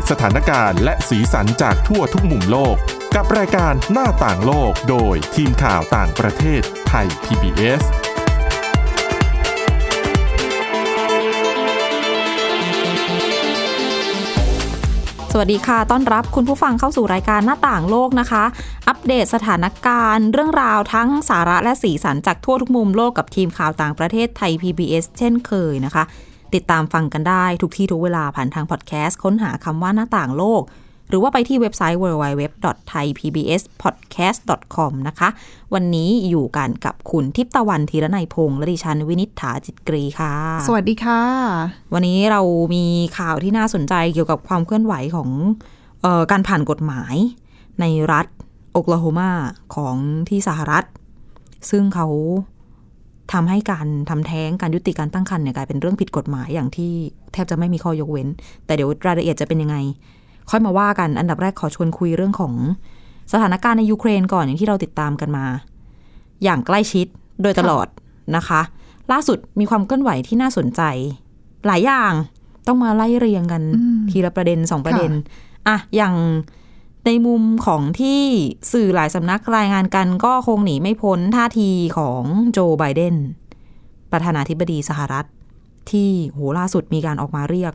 ตสถานการณ์และสีสันจากทั่วทุกมุมโลก กับรายการหน้าต่างโลกโดยทีมข่าวต่างประเทศไทย PBS สวัสดีค่ะ ต้อนรับคุณผู้ฟังเข้าสู่รายการหน้าต่างโลกนะคะ อัปเดตสถานการณ์ เรื่องราวทั้งสาระและสีสันจากทั่วทุกมุมโลกกับทีมข่าวต่างประเทศไทย PBS เช่นเคยนะคะ ติดตามฟังกันได้ทุกที่ทุกเวลาผ่านทางพอดแคสต์ค้นหาคำว่าหน้าต่างโลก หรือว่าไปที่เว็บไซต์ www.thaipbspodcast.com นะคะ วันนี้อยู่กันกับคุณทิพย์ตะวันธีรนัยพงษ์และดิฉันวินิษฐาจิตกรีค่ะ สวัสดีค่ะ วันนี้เรามีข่าวที่น่าสนใจเกี่ยวกับความเคลื่อนไหวของออการผ่านกฎหมายในรัฐโอคลาโฮมาของที่สหรัฐ ซึ่งเขา ทำให้การทำแท้งการยุติการตั้งครรภ์เนี่ยกลายเป็นเรื่องผิดกฎหมายอย่างที่แทบจะไม่มีข้อยกเว้น แต่เดี๋ยวรายละเอียดจะเป็นยังไง ค่อยมาว่ากันอันดับแรกขอชวนคุยเรื่องของสถานการณ์ในยูเครนก่อนอย่างที่เราติดตามกันมา อย่างใกล้ชิดโดยตลอดนะคะ ล่าสุดมีความเคลื่อนไหวที่น่าสนใจ หลายอย่างต้องมาไล่เรียงกันอืมทีละประเด็นสองประเด็น อะอย่าง ในมุมของที่สื่อหลายสำนักรายงานกันก็คงหนีไม่พ้นท่าทีของโจไบเดน ประธานาธิบดีสหรัฐ ที่โหล่าสุดมีการออกมาเรียก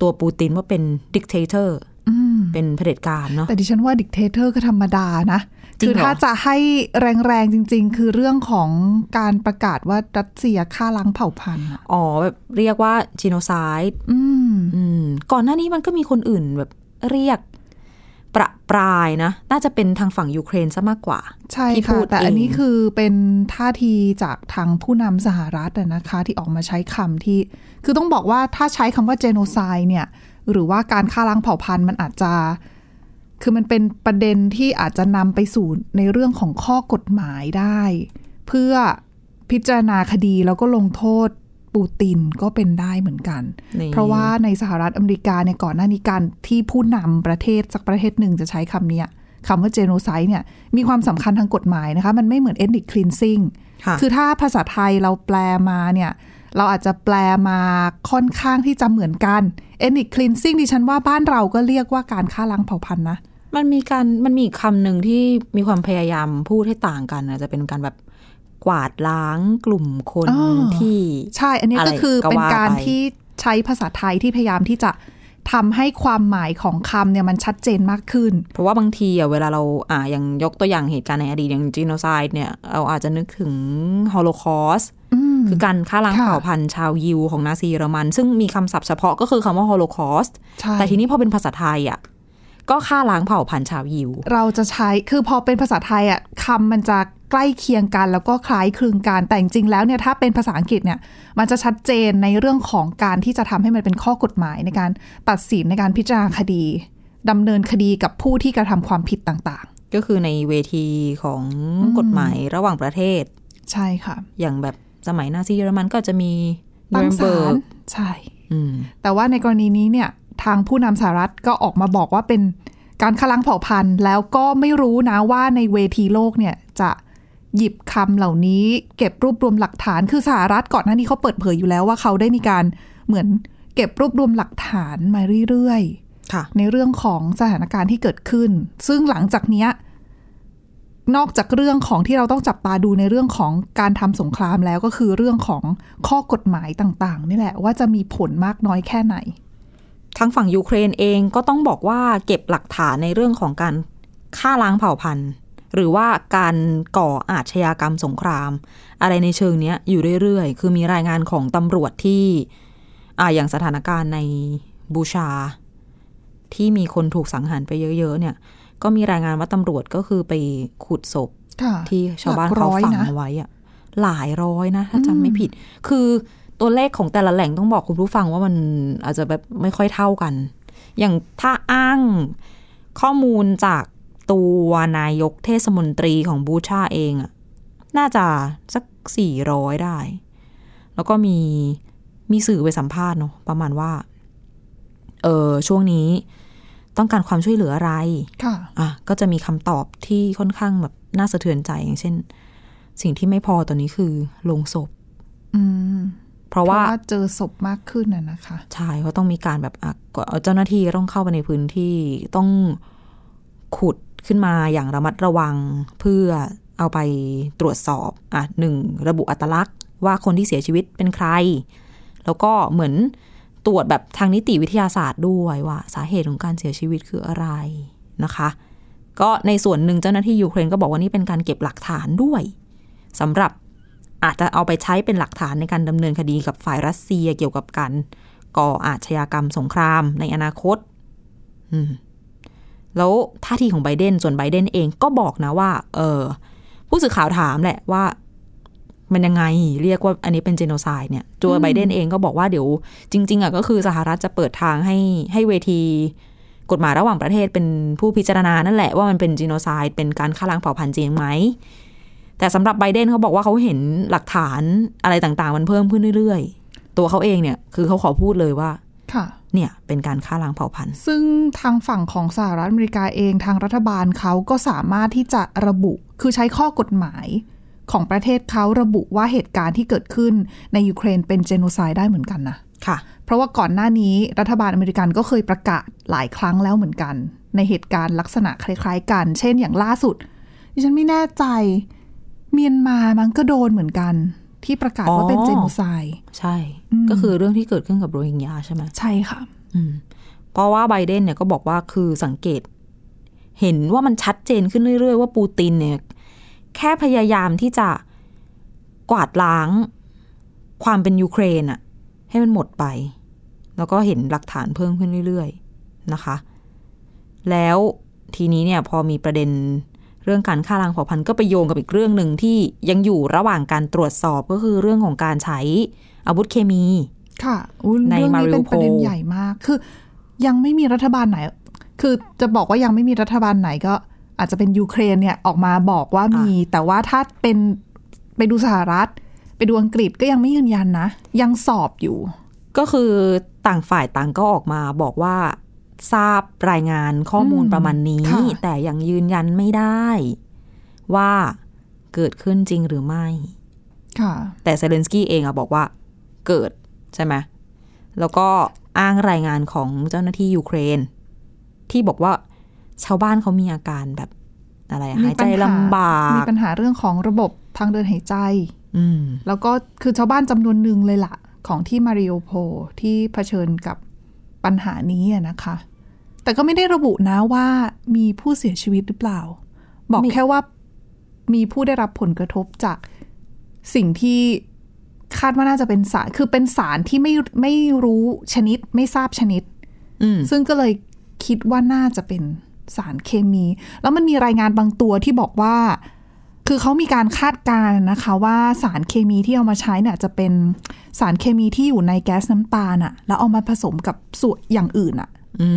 ตัวปูตินว่าเป็น dictator อืมเป็นเผด็จการเนาะแต่ดิฉันว่า dictator ก็ธรรมดานะจริงคือเหรอถ้าจะให้แรงๆจริง ๆ คือเรื่องของการประกาศว่ารัสเซียฆ่าล้างเผ่าพันธุ์อะอ๋อแบบเรียกว่า genocideด์อืมอืมก่อนหน้านี้มันก็มีคนอื่นแบบเรียก ประปรายนะ น่าจะเป็นทางฝั่งยูเครนซะมากกว่า ใช่ที่พูค่ะดแต่อันนี้เองคือเป็นท่าทีจากทางผู้นำสหรัฐอะนะคะ ที่ออกมาใช้คำที่ คือต้องบอกว่าถ้าใช้คำว่าเจโนไซด์เนี่ย หรือว่าการฆ่าล้างเผ่าพันธุ์มันอาจจะ คือมันเป็นประเด็นที่อาจจะนำไปสู่ในเรื่องของข้อกฎหมายได้ เพื่อพิจารณาคดีแล้วก็ลงโทษ ปูตินก็เป็นได้เหมือนกันนี่เพราะว่าในสหรัฐอเมริกาเนี่ยก่อนหน้านี้การที่ผู้นำประเทศสักประเทศหนึ่งจะใช้คำเนี้ยคำว่าเจโนไซด์เนี่ยมีความสำคัญทางกฎหมายนะคะ มันไม่เหมือน ethnic cleansing ค่ะคือถ้าภาษาไทยเราแปลมาเนี่ยเราอาจจะแปลมาค่อนข้างที่จะเหมือนกัน ethnic cleansing ดิฉันว่าบ้านเราก็เรียกว่าการฆ่าล้างเผ่าพันธุ์นะมันมีการมันมีอีกคำหนึ่งที่มีความพยายามพูดให้ต่างกันอาจจะเป็นการแบบ กวาดล้างกลุ่มคนอ๋อที่ ใช่ อันนี้อะไรก็คือก็เป็นว่าการไปที่ใช้ภาษาไทยที่พยายามที่จะทำให้ความหมายของคำเนี่ยมันชัดเจนมากขึ้น เพราะว่าบางทีอะเวลาเราอ่าอย่างยกตัวอย่างเหตุการณ์ในอดีตอย่าง genocide เนี่ยเราอาจจะนึกถึงฮอโลคอสอืมคือการฆ่าล้างค่ะเผ่าพันธุ์ชาวยิวของนาซีเยอรมัน ซึ่งมีคำศัพท์เฉพาะก็คือคำว่าฮอโลคอสใช่แต่ทีนี้พอเป็นภาษาไทยอะก็ฆ่าล้างเผ่าพันธุ์ชาวยิว เราจะใช้คือพอเป็นภาษาไทยอะคำมันจะ ใกล้เคียงกัน แล้วก็คล้ายคลึงกัน แต่จริงๆแล้วเนี่ยถ้าเป็นภาษาอังกฤษเนี่ยมันจะชัดเจนในเรื่องของการที่จะทำให้มันเป็นข้อกฎหมายในการตัดสินในการพิจารณาคดีดำเนินคดีกับผู้ที่กระทำความผิดต่างก็คือในเวทีของกฎหมายระหว่างประเทศๆใช่ค่ะ อย่างแบบสมัยนาซีเยอรมันก็จะมีตั้งเบิศาร์ลกใช่อืมแต่ว่าในกรณีนี้เนี่ยทางผู้นำสหรัฐก็ออกมาบอกว่าเป็นการฆ่าล้างเผ่าพันธุ์ แล้วก็ไม่รู้นะว่าในเวทีโลกเนี่ยจะ หยิบคำเหล่านี้ เก็บรวบรวมหลักฐานคือสหรัฐก่อนหน้านี้เขาเปิดเผยอยู่แล้วว่าเขาได้มีการเหมือนเก็บรวบรวมหลักฐานมาเรื่อยค่ะๆในเรื่องของสถานการณ์ที่เกิดขึ้น ซึ่งหลังจากเนี้ยนอกจากเรื่องของที่เราต้องจับตาดูในเรื่องของการทำสงครามแล้วก็คือเรื่องของข้อกฎหมายต่าง ๆ นี่แหละว่าจะมีผลมากน้อยแค่ไหนทางฝั่งยูเครนเองก็ต้องบอกว่าเก็บหลักฐานในเรื่องของการฆ่าล้างเผ่าพันธุ์ หรือว่าการก่ออาชญากรรมสงคราม อะไรในเชิงเนี้ยอยู่เรื่อยๆ คือมีรายงานของตำรวจที่อ่าอย่างสถานการณ์ในบูชา ที่มีคนถูกสังหารไปเยอะๆ เนี่ย ก็มีรายงานว่าตำรวจก็คือไปขุดศพค่ะที่ชาวบ้านหลักเขาร้อยฝังนะเอาไว้อะหลายร้อยนะถ้าจำไม่ผิด คือตัวเลขของแต่ละแหล่งต้องบอกคุณผู้ฟังว่ามันอาจจะแบบไม่ค่อยเท่ากัน อย่างถ้าอ้างข้อมูลจาก ตัวนายกเทศมนตรีของบูชาเองอะน่าจะสักสี่ร้อยได้ แล้วก็มีมีสื่อไปสัมภาษณ์เนาะประมาณว่า เออช่วงนี้ต้องการความช่วยเหลืออะไรค่ะอะ ก็จะมีคำตอบที่ค่อนข้างแบบน่าสะเทือนใจอย่างเช่น สิ่งที่ไม่พอตอนนี้คือโลงศพ อืม เพราะเพราะว่าว่าเจอศพมากขึ้นน่ะนะคะใช่เพราะต้องมีการแบบอะก็เจ้าหน้าที่ต้องเข้าไปในพื้นที่ต้องขุด ขึ้นมาอย่างระมัดระวังเพื่อเอาไปตรวจสอบอะหนึ่งระบุอัตลักษณ์ ว่าคนที่เสียชีวิตเป็นใคร แล้วก็เหมือนตรวจแบบทางนิติวิทยาศาสตร์ด้วยว่า สาเหตุของการเสียชีวิตคืออะไรนะคะ ก็ในส่วนหนึ่งเจ้าหน้าที่ยูเครนก็บอกว่านี่เป็นการเก็บหลักฐานด้วยสำหรับอาจจะเอาไปใช้เป็นหลักฐานในการดำเนินคดีกับฝ่ายรัสเซียเกี่ยวกับการก่ออาชญากรรมสงครามในอนาคต อืม แล้วท่าทีของไบเดนส่วนไบเดนเองก็บอกนะว่า เออผู้สื่อข่าวถามแหละว่า มันยังไงเรียกว่าอันนี้เป็นเจโนไซด์เนี่ยตัวไบเดนเองก็บอกว่าเดี๋ยว จริง ๆอะก็คือสหรัฐจะเปิดทางให้ให้เวทีกฎหมายระหว่างประเทศเป็นผู้พิจารณานั่นแหละว่ามันเป็นจีโนไซด์เป็นการฆ่าล้างเผ่าพันธุ์จริงไหม แต่สำหรับไบเดนเขาบอกว่าเขาเห็นหลักฐานอะไรต่างๆ มันเพิ่มขึ้นเรื่อยๆ ตัวเขาเองเนี่ย คือเขาขอพูดเลยว่า ค่ะ เนี่ยเป็นการฆ่าล้างเผ่าพันธุ์ ซึ่งทางฝั่งของสหรัฐอเมริกาเองทางรัฐบาลเขาก็สามารถที่จะระบุคือใช้ข้อกฎหมายของประเทศเขาระบุว่าเหตุการณ์ที่เกิดขึ้นในยูเครนเป็น genocide ได้เหมือนกันนะค่ะ เพราะว่าก่อนหน้านี้รัฐบาลอเมริกันก็เคยประกาศหลายครั้งแล้วเหมือนกัน ในเหตุการณ์ลักษณะคล้าย ๆ กัน เช่นอย่างล่าสุดดิฉันไม่แน่ใจ เมียนมามันก็โดนเหมือนกัน ที่ประกาศว่าเป็นอ๋อ genocideด์ใช่อืมก็คือเรื่องที่เกิดขึ้นกับโรฮิงญาใช่ไหมใช่ค่ะ อืม เพราะว่าไบเดนเนี่ยก็บอกว่าคือสังเกต เห็นว่ามันชัดเจนขึ้นเรื่อยๆ ว่าปูตินเนี่ย แค่พยายามที่จะกวาดล้าง ความเป็นยูเครนอะให้มันหมดไป แล้วก็เห็นหลักฐานเพิ่มขึ้นเรื่อย ๆ นะคะ แล้วทีนี้เนี่ยพอมีประเด็น เรื่องการฆ่าล้างเผ่าพันธุ์ก็ไปโยงกับอีกเรื่องหนึ่งที่ยังอยู่ระหว่างการตรวจสอบก็คือเรื่องของการใช้อาวุธเคมีค่ะอุ๊ยในเรื่องนี้เป็นประเด็น Mariupol ใหญ่มาก คือ ยังไม่มีรัฐบาลไหน คือจะบอกว่ายังไม่มีรัฐบาลไหนก็อาจจะเป็นยูเครนเนี่ยออกมาบอกว่ามี แต่ว่าถ้าเป็นไปดูสหรัฐ ไปดูอังกฤษก็ยังไม่ยืนยันนะ ยังสอบอยู่ ก็คือต่างฝ่ายต่างก็ออกมาบอกว่า ทราบรายงานข้อมูลอืมประมาณนี้ค่ะแต่ยังยืนยันไม่ได้ ว่าเกิดขึ้นจริงหรือไม่ค่ะแต่เซเลนสกี้เองอะบอกว่าเกิดใช่ไหมแล้วก็อ้างรายงานของเจ้าหน้าที่ยูเครน ที่บอกว่าชาวบ้านเขามีอาการแบบอะไรอะมีหายใจปัญหาลำบามีกปัญหาเรื่องของระบบทางเดินหายใจอืมแล้วก็คือชาวบ้านจำนวนหนึ่งเลยล่ะ ของที่มาริโอโพลที่เผชิญกับ ปัญหานี้อะนะคะ แต่ก็ไม่ได้ระบุนะว่ามีผู้เสียชีวิตหรือเปล่า บอกมีแค่ว่ามีผู้ได้รับผลกระทบจากสิ่งที่คาดว่าน่าจะเป็นสาร คือเป็นสารที่ไม่ไม่รู้ชนิดไม่ทราบชนิดอืมซึ่งก็เลยคิดว่าน่าจะเป็นสารเคมี แล้วมันมีรายงานบางตัวที่บอกว่า คือเขามีการคาดการณ์นะคะว่าสารเคมีที่เอามาใช้เนี่ยจะเป็นสารเคมีที่อยู่ในแก๊สน้ำตาลอะแล้วเอามาผสมกับส่วนอย่างอื่นอะอื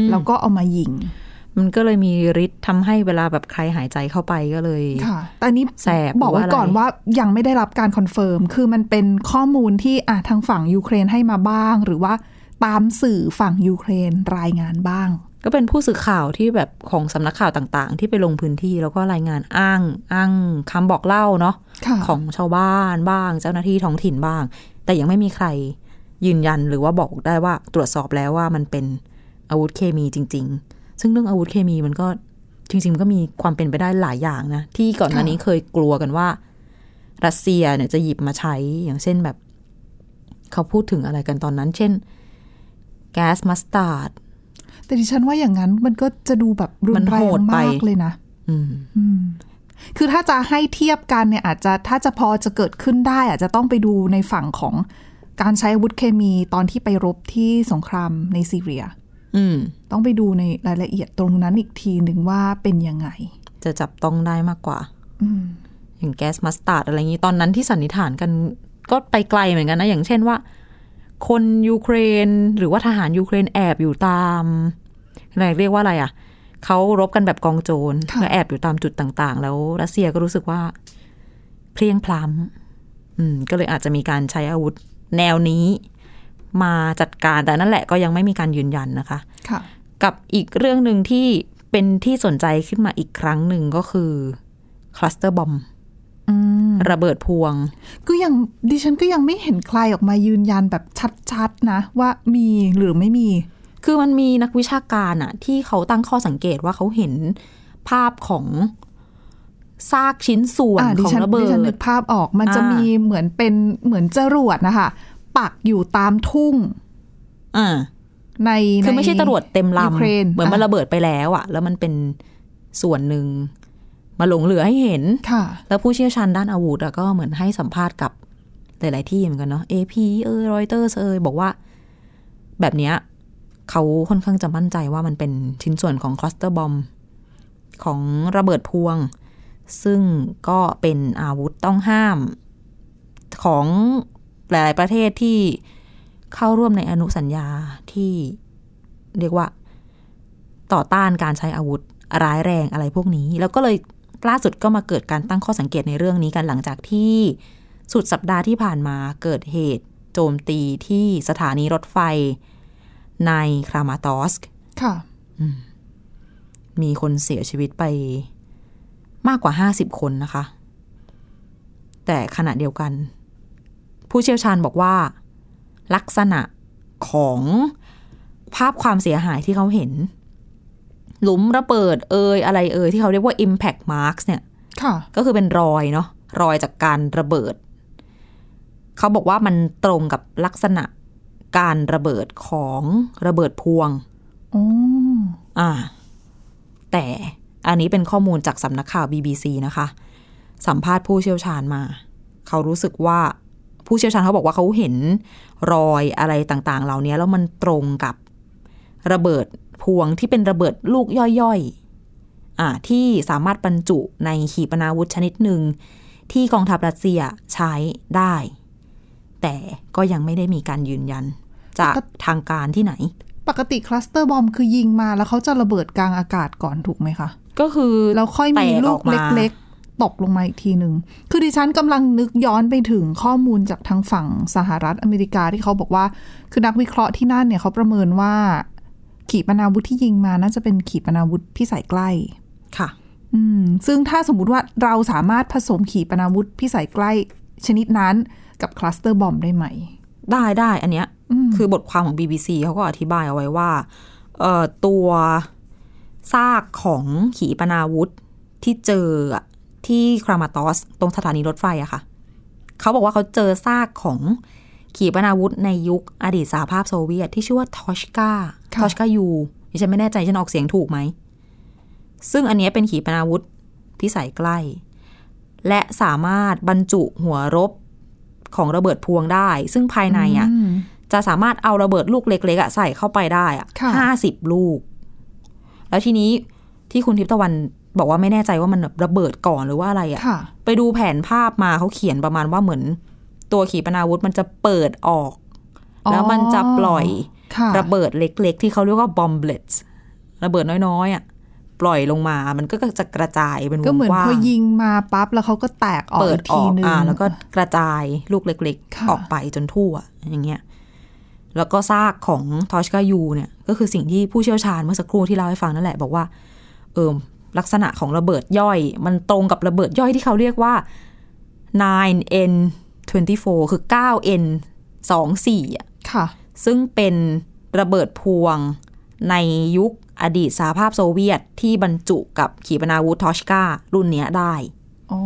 มแล้วก็เอามายิง มันก็เลยมีฤทธิ์ทำให้เวลาแบบใครหายใจเข้าไปก็เลยค่ะแต่อันนี้แสบบอกไว้หรือว่าอะไรก่อนว่ายังไม่ได้รับการ confirm คือมันเป็นข้อมูลที่อะทางฝั่งยูเครนให้มาบ้าง หรือว่าตามสื่อฝั่งยูเครนรายงานบ้าง ก็เป็นผู้สื่อข่าวที่แบบของสำนักข่าวต่างๆ ที่ไปลงพื้นที่แล้วก็รายงานอ้างอ้างคำบอกเล่าเนาะค่ะของชาวบ้านบ้าง เจ้าหน้าที่ท้องถิ่นบ้าง แต่ยังไม่มีใครยืนยันหรือว่าบอกได้ว่าตรวจสอบแล้วว่ามันเป็นอาวุธเคมีจริง ๆ ซึ่งเรื่องอาวุธเคมีมันก็จริงๆมันก็มีความเป็นไปได้หลายอย่างนะ ที่ก่อนหน้านี้เคยกลัวกันว่า รัสเซียเนี่ยจะหยิบมาใช้อย่างเช่นแบบ เขาพูดถึงอะไรกันตอนนั้น เช่น แก๊สมัสตาร์ด แต่ดิฉันว่าอย่างนั้นมันก็จะดูแบบรุมันนแรโหงดไปมากเลยนะอืมอืมคือถ้าจะให้เทียบกันเนี่ยอาจจะถ้าจะพอจะเกิดขึ้นได้ อาจจะต้องไปดูในฝั่งของการใช้อาวุธเคมีตอนที่ไปรบที่สงครามในซีเรียอืมต้องไปดูในรายละเอียดตรงนั้นอีกทีหนึ่งว่าเป็นยังไง จะจับต้องได้มากกว่าอืมอย่างแก๊สมัสตาร์ดอะไรอย่างนี้ตอนนั้นที่สันนิษฐานกันก็ไปไกลเหมือนกันนะ อย่างเช่นว่า คนยูเครนหรือว่าทหารยูเครนแอบอยู่ตามอะไร เรียกว่าอะไรอะเขารบกันแบบกองโจรค่ะแล้วแอบอยู่ตามจุดต่าง ๆ แล้วรัสเซียก็รู้สึกว่า เพลียงพล้ำอืมก็เลยอาจจะมีการใช้อาวุธแนวนี้มาจัดการแต่นั่นแหละก็ยังไม่มีการยืนยันนะคะค่ะกับอีกเรื่องหนึ่งที่เป็นที่สนใจขึ้นมาอีกครั้งหนึ่งก็คือคลัสเตอร์บอมอืมระเบิดพวง ก็ยังดิฉันก็ยังไม่เห็นใครออกมายืนยันแบบชัดๆนะ ว่ามีหรือไม่มี คือมันมีนักวิชาการอะที่เขาตั้งข้อสังเกตว่าเขาเห็นภาพของซากชิ้นส่วนอ่าดิของฉันระเบิดิฉันนึดกภาพออกมันจะอ่ามีมีเหมือนเป็นเหมือนจรวดนะคะ ปักอยู่ตามทุ่งอ่าในคือไม่ใช่ตำรวจเต็มยูเครนลำเหมือนมันอะระเบิดไปแล้วอะแล้วมันเป็นส่วนหนึ่งมาหลงเหลือให้เห็นค่ะ แล้วผู้เชี่ยวชาญด้านอาวุธอะก็เหมือนให้สัมภาษณ์กับหลาย ๆ ที่เหมือนกันเนาะ AP เอยรอยเตอร์เอยบอกว่า แบบเนี้ย เขาค่อนข้างจะมั่นใจว่ามันเป็นชิ้นส่วนของคลัสเตอร์บอมของระเบิดพวง ซึ่งก็เป็นอาวุธต้องห้ามของหลาย ๆ ประเทศที่เข้าร่วมในอนุสัญญาที่เรียกว่าต่อต้านการใช้อาวุธร้ายแรงอะไรพวกนี้ แล้วก็เลยล่าสุดก็มาเกิดการตั้งข้อสังเกตในเรื่องนี้กันหลังจากที่สุดสัปดาห์ที่ผ่านมาเกิดเหตุ โจมตีที่สถานีรถไฟ ในครามาตอสกค่ะมีคนเสียชีวิตไปมากกว่า50คนนะคะ แต่ขณะเดียวกัน ผู้เชี่ยวชาญบอกว่า ลักษณะของภาพความเสียหายที่เขาเห็น หลุมระเบิดเอยอะไรเอยที่เขาเรียกว่า impact marks เนี่ยค่ะก็คือเป็นรอยเนาะรอยจากการระเบิด เขาบอกว่ามันตรงกับลักษณะ การระเบิดของระเบิดพวงโอ้อ่า แต่อันนี้เป็นข้อมูลจากสำนักข่าว BBC นะคะ สัมภาษณ์ผู้เชี่ยวชาญมา เขารู้สึกว่าผู้เชี่ยวชาญเขาบอกว่าเขาเห็นรอยอะไรต่างๆ เหล่านี้แล้วมันตรงกับระเบิดพวงที่เป็นระเบิดลูกย่อยๆอ่าที่สามารถบรรจุในขีปนาวุธชนิดหนึ่งที่กองทัพรัสเซียใช้ได้ แต่ก็ยังไม่ได้มีการยืนยัน จากทางการที่ไหน ปกติคลัสเตอร์บอมคือยิงมาแล้วเขาจะระเบิดกลางอากาศก่อนถูกไหมคะ ก็คือแล้วค่อยมีแตกลูอกอกมาเล็กๆตกลงมาอีกทีหนึ่ง คือดิฉันกำลังนึกย้อนไปถึงข้อมูลจากทางฝั่งสหรัฐอเมริกาที่เขาบอกว่า คือนักวิเคราะห์ที่นั่นเนี่ยเขาประเมินว่า ขีปนาวุธที่ยิงมาน่าจะเป็นขีปนาวุธพิสัยใกล้ ค่ะ อืม ซึ่งถ้าสมมุติว่าเราสามารถผสมขีปนาวุธพิสัยใกล้ชนิดนั้น กับคลัสเตอร์บอมได้ไหม ได้ได้อันเนี้ยอืมคือบทความของ BBC เขาก็อธิบายเอาไว้ว่าเอ่อตัวซากของขีปนาวุธที่เจออะที่ครามาตอส ตรงสถานีรถไฟอะค่ะ เขาบอกว่าเขาเจอซากของขีปนาวุธในยุคอดีตสหภาพโซเวียตที่ชื่อว่าทอชกาทอชกายูดิฉันไม่แน่ใจฉันออกเสียงถูกไหม ซึ่งอันเนี้ยเป็นขีปนาวุธพิสัยใกล้ และสามารถบรรจุหัวรบ ของระเบิดพวงได้ ซึ่งภายในอะมจะสามารถเอาระเบิดลูกเล็กๆอะใส่เข้าไปได้อะค่ะห้าสิบลูก แล้วทีนี้ที่คุณทิพย์ตะวันบอกว่าไม่แน่ใจว่ามันแบบระเบิดก่อนหรือว่าอะไรอะค่ะ ไปดูแผนภาพมาเขาเขียนประมาณว่าเหมือน ตัวขีปนาวุธมันจะเปิดออก แล้วมันจะปล่อยค่ะระเบิดเล็ก ๆ ที่เขาเรียกว่าบอมเบลตระเบิดน้อยๆอะ ปล่อยลงมา มันก็จะกระจายเป็นวก็งเหมือนกว้าพองยิงมาปั๊บแล้วเขาก็แตกออกเปิอีดกอทีอกนึงอ่าแล้วก็กระจายลูกเล็กค่ะๆออกไปจนทั่วอย่างเงี้ยแล้วก็ซากของทอชกายูเนี่ยก็คือสิ่งที่ผู้เชี่ยวชาญเมื่อสักครู่ที่เล่าให้ฟังนั่นแหละ บอกว่า เออลักษณะของระเบิดย่อย มันตรงกับระเบิดย่อยที่เขาเรียกว่า 9n 24 คือ 9n 24 อะค่ะ ซึ่งเป็นระเบิดพวงในยุค อดีตสหภาพโซเวียตที่บรรจุกับขีปนาวุธทอชการุ่นเนี้ยได้อ๋อ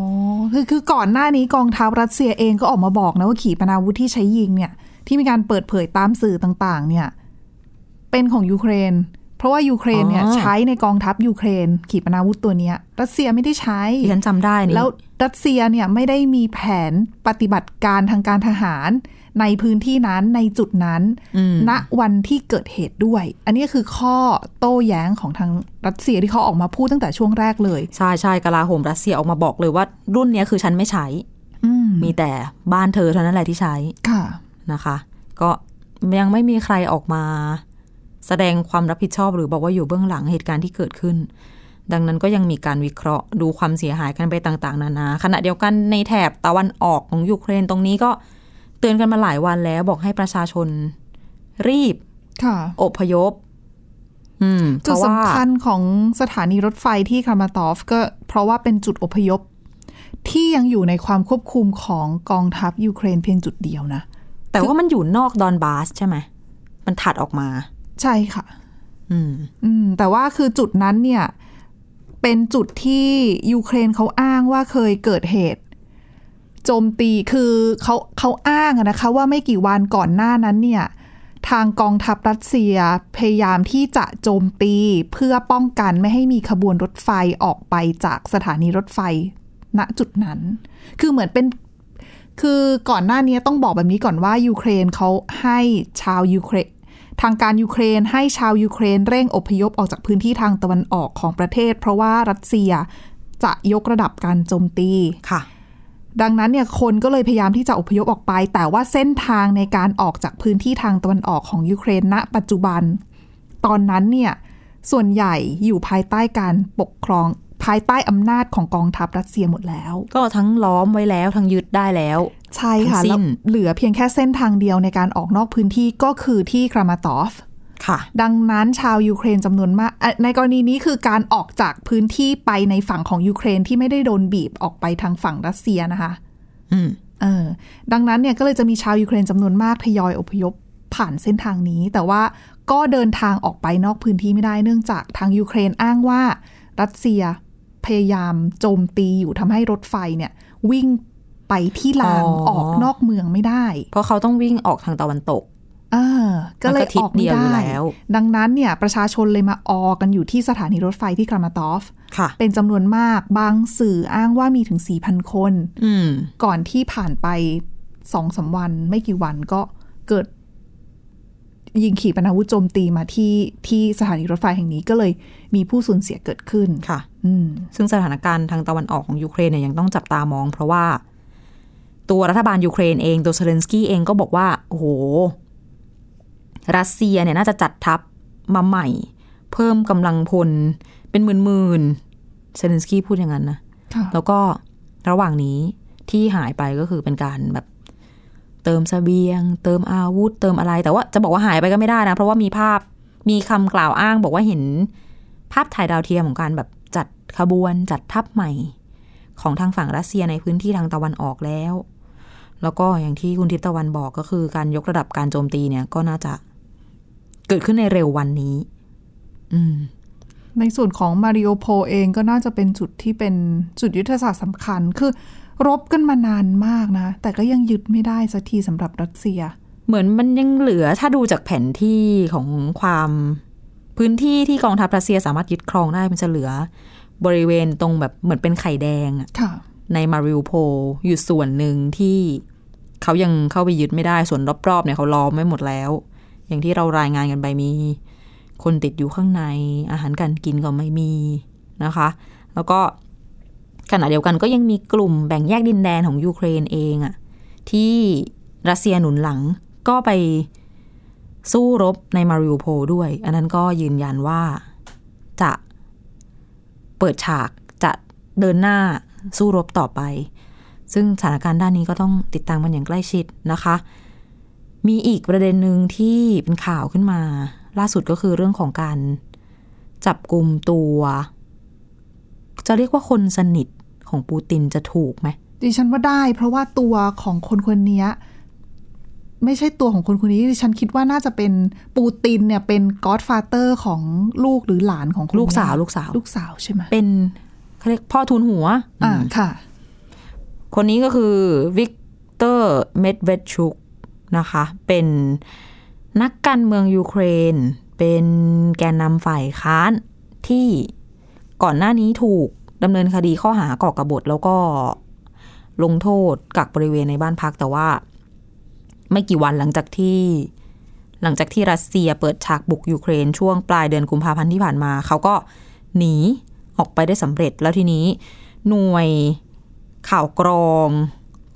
คือคือก่อนหน้านี้กองทัพรัสเซียเองก็ออกมาบอกนะว่าขีปนาวุธที่ใช้ยิงเนี่ย ที่มีการเปิดเผยตามสื่อต่างๆ เนี่ย เป็นของยูเครน เพราะว่ายูเครนเนี่ยอ๋อใช้ในกองทัพยูเครน ขีปนาวุธตัวเนี้ย รัสเซียไม่ได้ใช้ดิฉันจำได้นี่แล้วรัสเซียเนี่ยไม่ได้มีแผนปฏิบัติการทางการทหาร ในพื้นที่นั้นในจุดนั้นอืมณวันที่เกิดเหตุด้วย อันนี้คือข้อโต้แย้งของทางรัสเซียที่เขาออกมาพูดตั้งแต่ช่วงแรกเลย ใช่ใช่กลาโหมรัสเซียออกมาบอกเลยว่า รุ่นเนี้ยคือฉันไม่ใช้อืมมีแต่บ้านเธอเท่านั้นแหละที่ใช้ค่ะนะคะ ก็ยังไม่มีใครออกมา แสดงความรับผิดชอบหรือบอกว่าอยู่เบื้องหลังเหตุการณ์ที่เกิดขึ้น ดังนั้นก็ยังมีการวิเคราะห์ดูความเสียหายกันไปต่าง ๆ นานาขณะเดียวกันในแถบตะวันออกของยูเครนตรงนี้ก็เตือนกันมาหลายวันแล้วบอกให้ประชาชน รีบ ค่ะอพยพอืมเพจุดราะว่าสำคัญของสถานีรถไฟที่ครามาตอฟก็เพราะว่าเป็นจุดอพยพ ที่ยังอยู่ในความควบคุมของกองทัพยูเครนเพียงจุดเดียวนะ แต่ว่ามันอยู่นอกดอนบาสใช่ไหม มันถัดออกมา ใช่ค่ะ อืม อืม แต่ว่าคือจุดนั้นเนี่ย เป็นจุดที่ยูเครนเขาอ้างว่าเคยเกิดเหตุ โจมตีคือเขาเขาอ้างนะคะว่าไม่กี่วันก่อนหน้านั้นเนี่ยทางกองทัพรัสเซียพยายามที่จะโจมตีเพื่อป้องกันไม่ให้มีขบวนรถไฟออกไปจากสถานีรถไฟ ณจุดนั้น คือเหมือนเป็น คือก่อนหน้านี้ต้องบอกแบบนี้ก่อนว่ายูเครนเขาให้ชาวยูเครนทางการยูเครนให้ชาวยูเครนเร่งอพยพออกจากพื้นที่ทางตะวันออกของประเทศ เพราะว่ารัสเซียจะยกระดับการโจมตีค่ะ ดังนั้นเนี่ยคนก็เลยพยายามที่จะอพยพออกไป แต่ว่าเส้นทางในการออกจากพื้นที่ทางตะวันออกของยูเครนณ ปัจจุบัน ตอนนั้นเนี่ยส่วนใหญ่อยู่ภายใต้การปกครองภายใต้อำนาจของกองทัพรัสเซียหมดแล้ว ก็ทั้งล้อมไว้แล้วทั้งยึดได้แล้ว ใช่ค่ะทั้งสิ้แล้วเหลือเพียงแค่เส้นทางเดียวในการออกนอกพื้นที่ก็คือที่ครามาทอร์สก์ค่ะ ดังนั้นชาวยูเครนจำนวนมากเอ่อในกรณีนี้คือการออกจากพื้นที่ไปในฝั่งของยูเครนที่ไม่ได้โดนบีบออกไปทางฝั่งรัสเซียนะคะ อืมเออดังนั้นเนี่ยก็เลยจะมีชาวยูเครนจำนวนมากทยอยอพยพผ่านเส้นทางนี้ แต่ว่าก็เดินทางออกไปนอกพื้นที่ไม่ได้เนื่องจากทางยูเครนอ้างว่ารัสเซียพยายามโจมตีอยู่ทำให้รถไฟเนี่ย วิ่งไปที่ลางอ๋อออกนอกเมืองไม่ได้ เพราะเขาต้องวิ่งออกทางตะวันตกเออก็เลยมันก็ทิศออกไม่เดียวอยู่ได้แล้ว ดังนั้นเนี่ยประชาชนเลยมาออกันอยู่ที่สถานีรถไฟที่ครามาตอฟค่ะเป็นจำนวนมากบางสื่ออ้างว่ามีถึง 4,000 คนอืมก่อนที่ผ่านไปสองสามวันไม่กี่วันก็เกิด ยิงขีปนาวุธโจมตีมาที่ที่สถานีรถไฟแห่งนี้ก็เลยมีผู้สูญเสียเกิดขึ้นค่ะอืมซึ่งสถานการณ์ทางตะวันออกของยูเครนเนี่ยยังต้องจับตามอง เพราะว่า ตัวรัฐบาลยูเครนเองตัวเซเลนสกี้เองก็บอกว่า โอ้โห รัสเซียเนี่ยน่าจะจัดทัพมาใหม่ เพิ่มกำลังพล เป็นหมื่นๆเซเลนสกี้พูดอย่างนั้นนะค่ะแล้วก็ระหว่างนี้ที่หายไปก็คือเป็นการแบบเติมเสบียง เติมอาวุธ เติมอะไร แต่ว่าจะบอกว่าหายไปก็ไม่ได้นะ เพราะว่ามีภาพมีคำกล่าวอ้างบอกว่าเห็นภาพถ่ายดาวเทียมของการแบบจัดขบวนจัดทัพใหม่ ของทางฝั่งรัสเซียในพื้นที่ทางตะวันออกแล้ว แล้วก็อย่างที่คุณทิพย์ตะวันบอกก็คือการยกระดับการโจมตีเนี่ยก็น่าจะ เกิดขึ้นในเร็ววันนี้ อืมในส่วนของมาริโอโพลเองก็น่าจะเป็นจุดที่เป็นจุดยุทธศาสตร์สำคัญ คือรบกันมานานมากนะ แต่ก็ยังยึดไม่ได้สักทีสำหรับรัสเซีย เหมือนมันยังเหลือถ้าดูจากแผนที่ของความพื้นที่ที่กองทัพรัสเซียสามารถยึดครองได้มันจะเหลือบริเวณตรงแบบเหมือนเป็นไข่แดงอะค่ะในมาริ u โพลอยู่ส่วนหนึ่งที่เขายังเข้าไปยึดไม่ได้ส่วนรอบๆเนี่ยเขาล้อมไม่หมดแล้ว อย่างที่เรารายงานกันไปมี คนติดอยู่ข้างในอาหารการกินก็ไม่มีนะคะ แล้วก็ขณะเดียวกันก็ยังมีกลุ่มแบ่งแยกดินแดนของยูเครนเองอะที่รัสเซียหนุนหลังก็ไปสู้รบในมาริ u โพด้วย อันนั้นก็ยืนยันว่าจะเปิดฉากจะเดินหน้าสู้รบต่อไป ซึ่งสถานการณ์ด้านนี้ก็ต้องติดตามมันอย่างใกล้ชิดนะคะ มีอีกประเด็นหนึ่งที่เป็นข่าวขึ้นมา ล่าสุดก็คือเรื่องของการจับกลุ่มตัว จะเรียกว่าคนสนิทของปูตินจะถูกไหมดิฉันว่าได้ เพราะว่าตัวของคนคนนี้ไม่ใช่ตัวของคนคนนี้ดิฉันคิดว่าน่าจะเป็นปูตินเนี่ยเป็นก็อดฟาเตอร์ของลูกหรือหลานของคนลูกสาวนี้ลูกสาว ลูกสาวใช่ไหมเป็นเขาเรียกพ่อทูนหัว อ่าค่ะ คนนี้ก็คือวิกเตอร์เมดเวชุก นะคะ เป็นนักการเมืองยูเครน เป็นแกนนำฝ่ายค้านที่ก่อนหน้านี้ถูกดำเนินคดีข้อหาก่อกบฏแล้วก็ลงโทษกักบริเวณในบ้านพักแต่ว่า ไม่กี่วันหลังจากที่ หลังจากที่รัสเซียเปิดฉากบุกยูเครน ช่วงปลายเดือนกุมภาพันธ์ที่ผ่านมา เขาก็หนีออกไปได้สำเร็จแล้วทีนี้หน่วยข่าวกรอง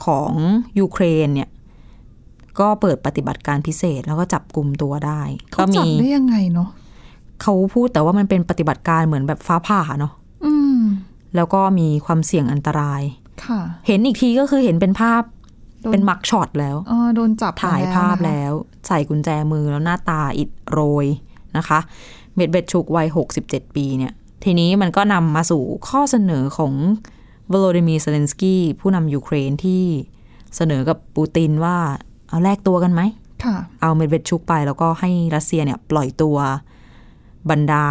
ของยูเครนเนี่ย ก็เปิดปฏิบัติการพิเศษแล้วก็จับกลุ่มตัวได้เขาก็จับมีได้ยังไงเนาะเขาพูดแต่ว่ามันเป็นปฏิบัติการเหมือนแบบฟ้าผ่าเนาะอืมแล้วก็มีความเสี่ยงอันตราย ค่ะ เห็นอีกทีก็คือเห็นเป็นภาพโดนเป็น mugshot แล้วอ๋อโดนจับถ่ายภาพนะคะแล้ว ใส่กุญแจมือแล้วหน้าตาอิดโรยนะคะเมดเวดชุกวัย67ปีเนี่ย ทีนี้มันก็นำมาสู่ข้อเสนอของวโลดิมีเซเลนสกี้ผู้นำยูเครนที่เสนอกับปูตินว่า เอาแลกตัวกันไหมค่ะเอาเมดเวดชุกไปแล้วก็ให้รัสเซียเนี่ยปล่อยตัวบรรดา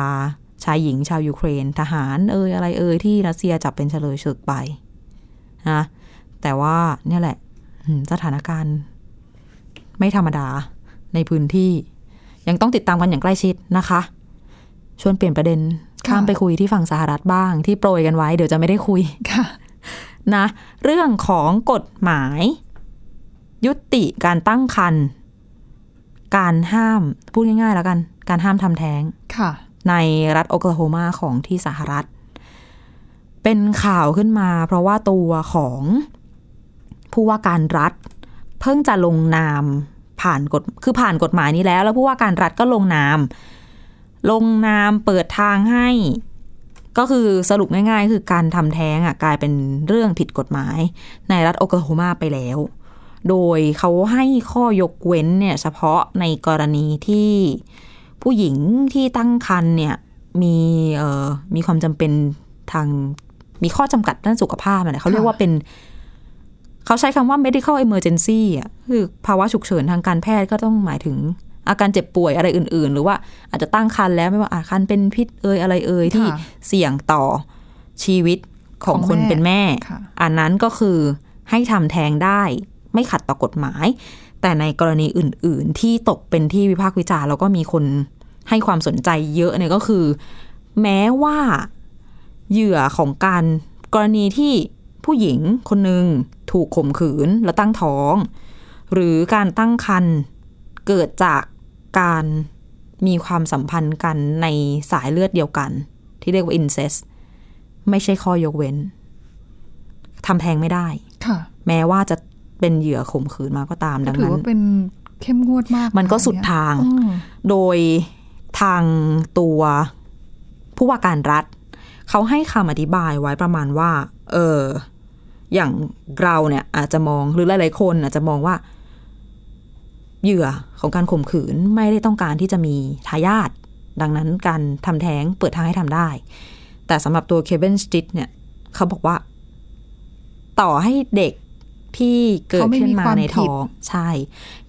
ชายหญิงชาวยูเครน ทหารเอ่ยอะไรเอ่ยที่รัสเซียจับเป็นเชลยศึกไปนะแต่ว่าเนี่ยแหละอืมสถานการณ์ ไม่ธรรมดาในพื้นที่ ยังต้องติดตามกันอย่างใกล้ชิดนะคะ ชวนเปลี่ยนประเด็นข้ามไปคุยที่ฝั่งสหรัฐบ้าง ที่โปรยกันไว้เดี๋ยวจะไม่ได้คุยค่ะนะ เรื่องของกฎหมาย ยุติการตั้งครรภ์การห้ามพูดง่ายๆแล้วกัน การห้ามทำแท้งค่ะ ในรัฐโอคลาโฮมาของที่สหรัฐ เป็นข่าวขึ้นมา เพราะว่าตัวของผู้ว่าการรัฐ เพิ่งจะลงนามผ่านกฎคือผ่านกฎหมายนี้แล้ว แล้วผู้ว่าการรัฐก็ลงนาม ลงนามเปิดทางให้ ก็คือสรุปง่าย ๆ คือการทำแท้งอะกลายเป็นเรื่องผิดกฎหมาย ในรัฐโอคลาโฮมาไปแล้ว โดยเขาให้ข้อยกเว้นเนี่ยเฉพาะในกรณีที่ผู้หญิงที่ตั้งครรภ์เนี่ยมีเอ่อมีความจำเป็นทางมีข้อจำกัดด้านสุขภาพอะนะเขาเรียกว่าเป็น เขาใช้คำว่า medical emergency อะคือภาวะฉุกเฉินทางการแพทย์ก็ต้องหมายถึงอาการเจ็บป่วยอะไรอื่น ๆ หรือว่าอาจจะตั้งครรภ์แล้วไม่ว่าอาคันเป็นพิษเอ่ยอะไรเอ่ยที่เสี่ยงต่อชีวิตของของคนเป็นแม่ อันนั้นก็คือให้ทำแท้งได้ ไม่ขัดต่อกฎหมาย แต่ในกรณีอื่น ๆ ที่ตกเป็นที่วิพากษ์วิจารณ์แล้วก็มีคนให้ความสนใจเยอะเนี่ยก็คือ แม้ว่าเหยื่อของการกรณีที่ผู้หญิงคนหนึ่งถูกข่มขืนแล้วตั้งท้อง หรือการตั้งครรภ์เกิดจากการมีความสัมพันธ์กันในสายเลือดเดียวกัน ที่เรียกว่า incest ไม่ใช่ข้อยกเว้นทำแท้งไม่ได้ค่ะแม้ว่าจะ เป็นเหยื่อข่มขืนมาก็ตามก็ดังถือนั้นว่าเป็นเข้มงวดมาก มันก็ะสุดเนี่ยทางอืมโดยทางตัวผู้ว่าการรัฐ เขาให้คำอธิบายไว้ประมาณว่า เออ อย่างเราเนี่ย อาจจะมองหรือหลายๆคนอาจจะมองว่า เหยื่อของการข่มขืนไม่ได้ต้องการที่จะมีทายาทดังนั้นการทำแท้งเปิดทางให้ทำได้ แต่สำหรับตัวเคเ n นสติทเนี่ย เขาบอกว่า ต่อให้เด็ก ที่เกิดเขาไม่ขึ้นมีมาความในผิท้ดองใช่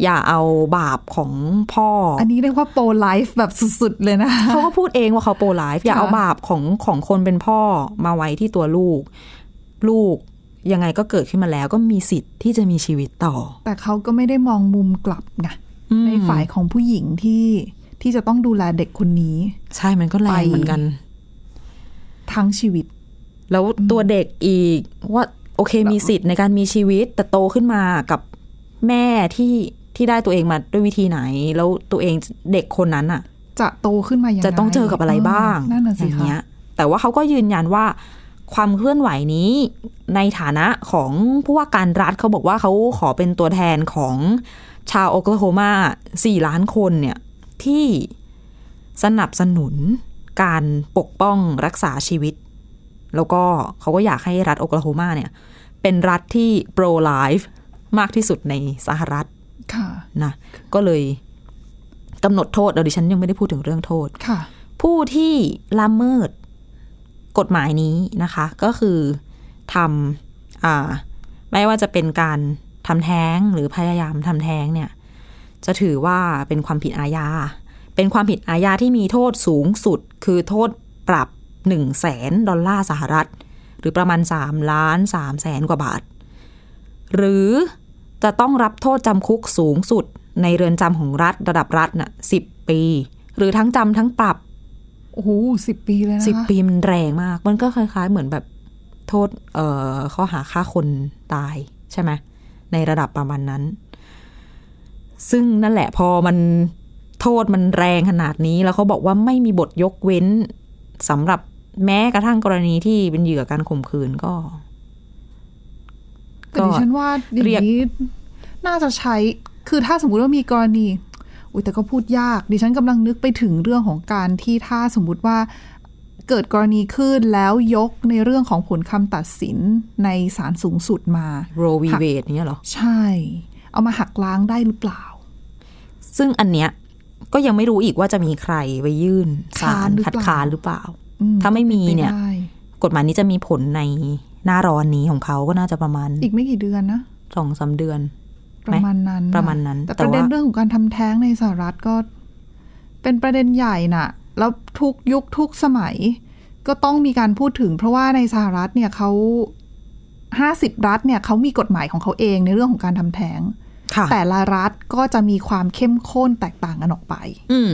อย่าเอาบาปของพ่อออันนี้เรียกว่าโปรไลฟ์แบบสุดๆเลยนะเขาก็พูดเองว่าเขาโปรไลฟ์อย่าค่ะเอาบาปของของคนเป็นพ่อมาไว้ที่ตัวลูก ลูกยังไงก็เกิดขึ้นมาแล้วก็มีสิทธิ์ที่จะมีชีวิตต่อ แต่เขาก็ไม่ได้มองมุมกลับไงอืมในฝ่ายของผู้หญิงที่ที่จะต้องดูแลเด็กคนนี้ ใช่มันก็แรงไปเหมือนกัน ทั้งชีวิต แล้วตัวเด็กอีกว่า โอเคมีสิทธิ์ในการมีชีวิต แต่โตขึ้นมากับแม่ที่ที่ได้ตัวเองมาด้วยวิธีไหน แล้วตัวเองเด็กคนนั้นอะ จะโตขึ้นมายังไงจะต้องเจอกับอะไรบ้างนั่นน่ะอสิย่างคะเงี้ยแต่ว่าเขาก็ยืนยันว่าความเคลื่อนไหวนี้ในฐานะของผู้ว่าการรัฐเขาบอกว่าเขาขอเป็นตัวแทนของชาวโอคลาโฮมาสี่ล้านคนเนี่ยที่สนับสนุนการปกป้องรักษาชีวิต แล้วก็เขาก็อยากให้รัฐโอคลาโฮมาเนี่ย เป็นรัฐที่ pro life มากที่สุดในสหรัฐค่ะนะก็เลยกำหนดโทษเดี๋ยวดิฉันยังไม่ได้พูดถึงเรื่องโทษค่ะผู้ที่ละเมิดกฎหมายนี้นะคะ ก็คือทำอ่าไม่ว่าจะเป็นการทำแท้งหรือพยายามทำแท้งเนี่ย จะถือว่าเป็นความผิดอาญา เป็นความผิดอาญาที่มีโทษสูงสุด คือโทษปรับ 1นึ่งแสนดอลลาร์สหรัฐ หรือประมาณ 3 ล้าน3แสนกว่าบาท หรือจะต้องรับโทษจำคุกสูงสุดในเรือนจำของรัฐระดับรัฐน่ะสิบปี หรือทั้งจำทั้งปรับ โอ้โหสิบปีเลยนะคะสิบปีมันแรงมาก มันก็คล้าย ๆ เหมือนแบบโทษ เอ่อข้อหาฆ่าคนตายใช่ไหมในระดับประมาณนั้น ซึ่งนั่นแหละพอมันโทษมันแรงขนาดนี้แล้วเขาบอกว่าไม่มีบทยกเว้น สำหรับแม้กระทั่งกรณีที่เป็นเหยื่อการข่มขืนก็แต่ดิฉันว่าอย่างเรียกนี้น่าจะใช้คือถ้าสมมุติว่ามีกรณีอุ้ยแต่ก็พูดยาก ดิฉันกำลังนึกไปถึงเรื่องของการที่ถ้าสมมุติว่าเกิดกรณีขึ้นแล้วยกในเรื่องของผลคำตัดสินในศาลสูงสุดมาโรวีเวดเนี่ยเหรอ ใช่ เอามาหักล้างได้หรือเปล่า ซึ่งอันเนี้ย ก็ยังไม่รู้อีกว่าจะมีใครไปยื่นศาค้านลหรือคัดเปล่าค้านหรือเปล่าอืถ้าไม่มีเนี่ยป็ไปได้กฎหมายนี้จะมีผลในหน้าร้อนนี้ของเขาก็น่าจะประมาณ อีกไม่กี่เดือนนะสองสามเดือน ประมาณนั้น ประมาณนั้น แต่แต่ประเด็นว่าเรื่องของการทำแท้งในสหรัฐก็ เป็นประเด็นใหญ่น่ะ แล้วทุกยุคทุกสมัย ก็ต้องมีการพูดถึง เพราะว่าในสหรัฐเนี่ยเขาห้าสิบรัฐเนี่ยเขามีกฎหมายของเขาเองในเรื่องของการทำแท้งค่ะ แต่ละรัฐก็จะมีความเข้มข้นแตกต่างกันออกไป อืม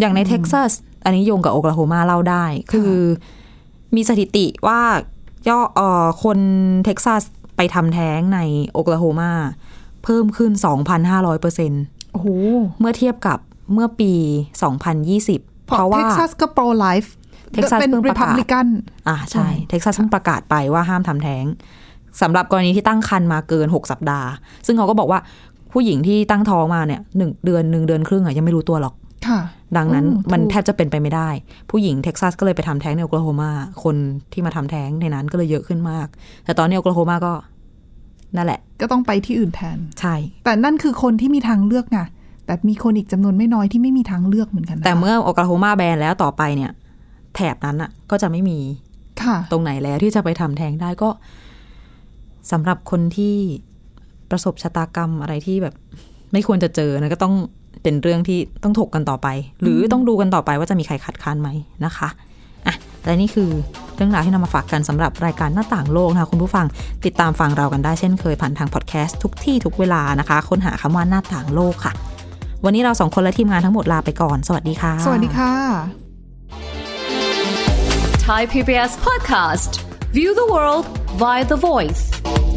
อย่างในเท็กซัส อันนี้โยงกับโอคลาโฮมาเล่าได้ คือมีสถิติว่าย่อเอ่อคนเท็กซัสไปทำแท้งในโอคลาโฮมาเพิ่มขึ้น 2,500เปอร์เซ็นต์โอ้โห เมื่อเทียบกับเมื่อปี 2020 เพราะเพราะว่าเท็กซัสก็ pro-life Texas เป็นรีพับลิกันเพิ่งประกาศ อ่าใช่ใช่ เท็กซัสเพิ่งประกาศไปว่าห้ามทำแท้ง สำหรับกรณีที่ตั้งครรภ์มาเกิน 6 สัปดาห์ ซึ่งเขาก็บอกว่าผู้หญิงที่ตั้งท้องมาเนี่ยหนึ่งเดือนหนึ่งเดือนครึ่งอะยังไม่รู้ตัวหรอกค่ะดังนั้นอืมมันถูกแทบจะเป็นไปไม่ได้ ผู้หญิงเท็กซัสก็เลยไปทำแท้งในโอคลาโฮมาคนที่มาทำแท้งในนั้นก็เลยเยอะขึ้นมาก แต่ตอนนี้โอคลาโฮมาก็นั่นแหละ ก็ต้องไปที่อื่นแทน ใช่ แต่นั่นคือคนที่มีทางเลือกไงแต่มีคนอีกจำนวนไม่น้อยที่ไม่มีทางเลือกเหมือนกันนะคะแต่เมื่อโอคลาโฮมาแบนแล้วต่อไปเนี่ย แถบนั้นอะก็จะไม่มีค่ะตรงไหนแล้วที่จะไปทำแท้งได้ก็ สำหรับคนที่ประสบชะตากรรมอะไรที่แบบ ไม่ควรจะเจอนะก็ต้องเป็นเรื่องที่ต้องถกกันต่อไป หรือต้องดูกันต่อไปว่าจะมีใครคัดค้านไหมนะคะอะและนี่คือเรื่องราวที่นำมาฝากกันสำหรับรายการหน้าต่างโลกนะคะคุณผู้ฟังติดตามฟังเรากันได้เช่นเคยผ่านทางพอดแคสต์ทุกที่ทุกเวลานะคะ ค้นหาคำว่าหน้าต่างโลกค่ะ วันนี้เราสองคนและทีมงานทั้งหมดลาไปก่อน สวัสดีค่ะ สวัสดีค่ะ Thai PBS podcast. View the world via The Voice.